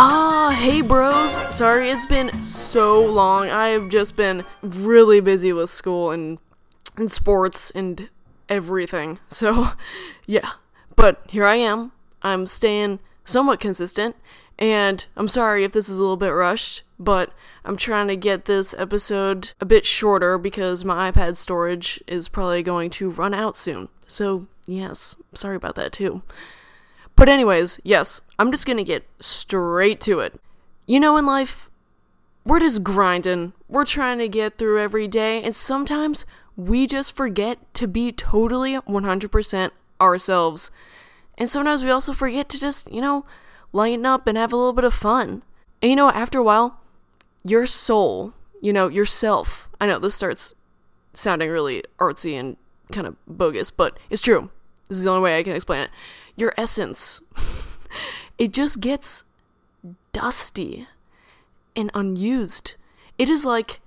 Ah, hey bros. Sorry, it's been so long. I've just been really busy with school and and sports and everything. So, yeah. But here I am. I'm staying somewhat consistent. And I'm sorry if this is a little bit rushed, but I'm trying to get this episode a bit shorter because my iPad storage is probably going to run out soon. So, yes, sorry about that too. But, anyways, yes, I'm just gonna get straight to it. You know, in life, we're just grinding, we're trying to get through every day, and sometimes we just forget to be totally 100% ourselves. And sometimes we also forget to just, you know, lighten up and have a little bit of fun. And you know, after a while, your soul, you know, yourself, I know this starts sounding really artsy and kind of bogus, but it's true. This is the only way I can explain it. Your essence, it just gets dusty and unused. It is like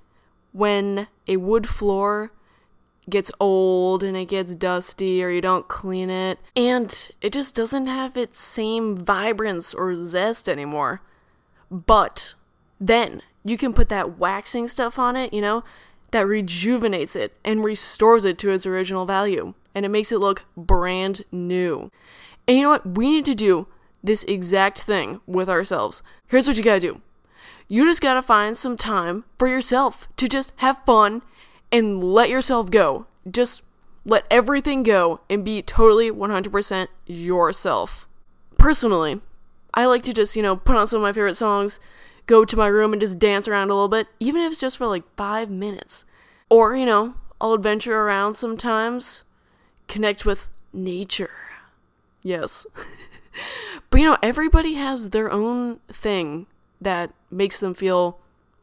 when a wood floor gets old and it gets dusty or you don't clean it and it just doesn't have its same vibrance or zest anymore. But then you can put that waxing stuff on it, you know, that rejuvenates it and restores it to its original value and it makes it look brand new. And you know what? We need to do this exact thing with ourselves. Here's what you gotta do you just gotta find some time for yourself to just have fun and let yourself go. Just let everything go and be totally 100% yourself. Personally, I like to just, you know, put on some of my favorite songs, go to my room and just dance around a little bit, even if it's just for like five minutes. Or, you know, I'll adventure around sometimes, connect with nature. Yes. but, you know, everybody has their own thing that makes them feel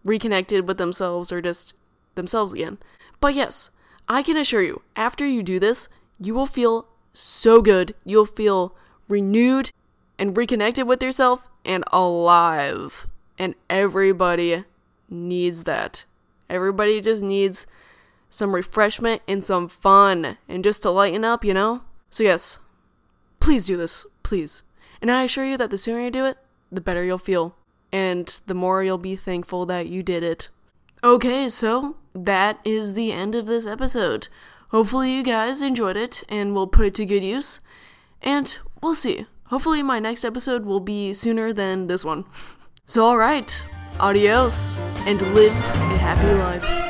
reconnected with themselves or just themselves again. But yes, I can assure you, after you do this, you will feel so good. You'll feel renewed and reconnected with yourself and alive. And everybody needs that. Everybody just needs some refreshment and some fun and just to lighten up, you know? So, yes, please do this, please. And I assure you that the sooner you do it, the better you'll feel. And the more you'll be thankful that you did it. Okay, so that is the end of this episode. Hopefully, you guys enjoyed it and will put it to good use. And we'll see. Hopefully, my next episode will be sooner than this one. So, alright, adios, and live a happy life.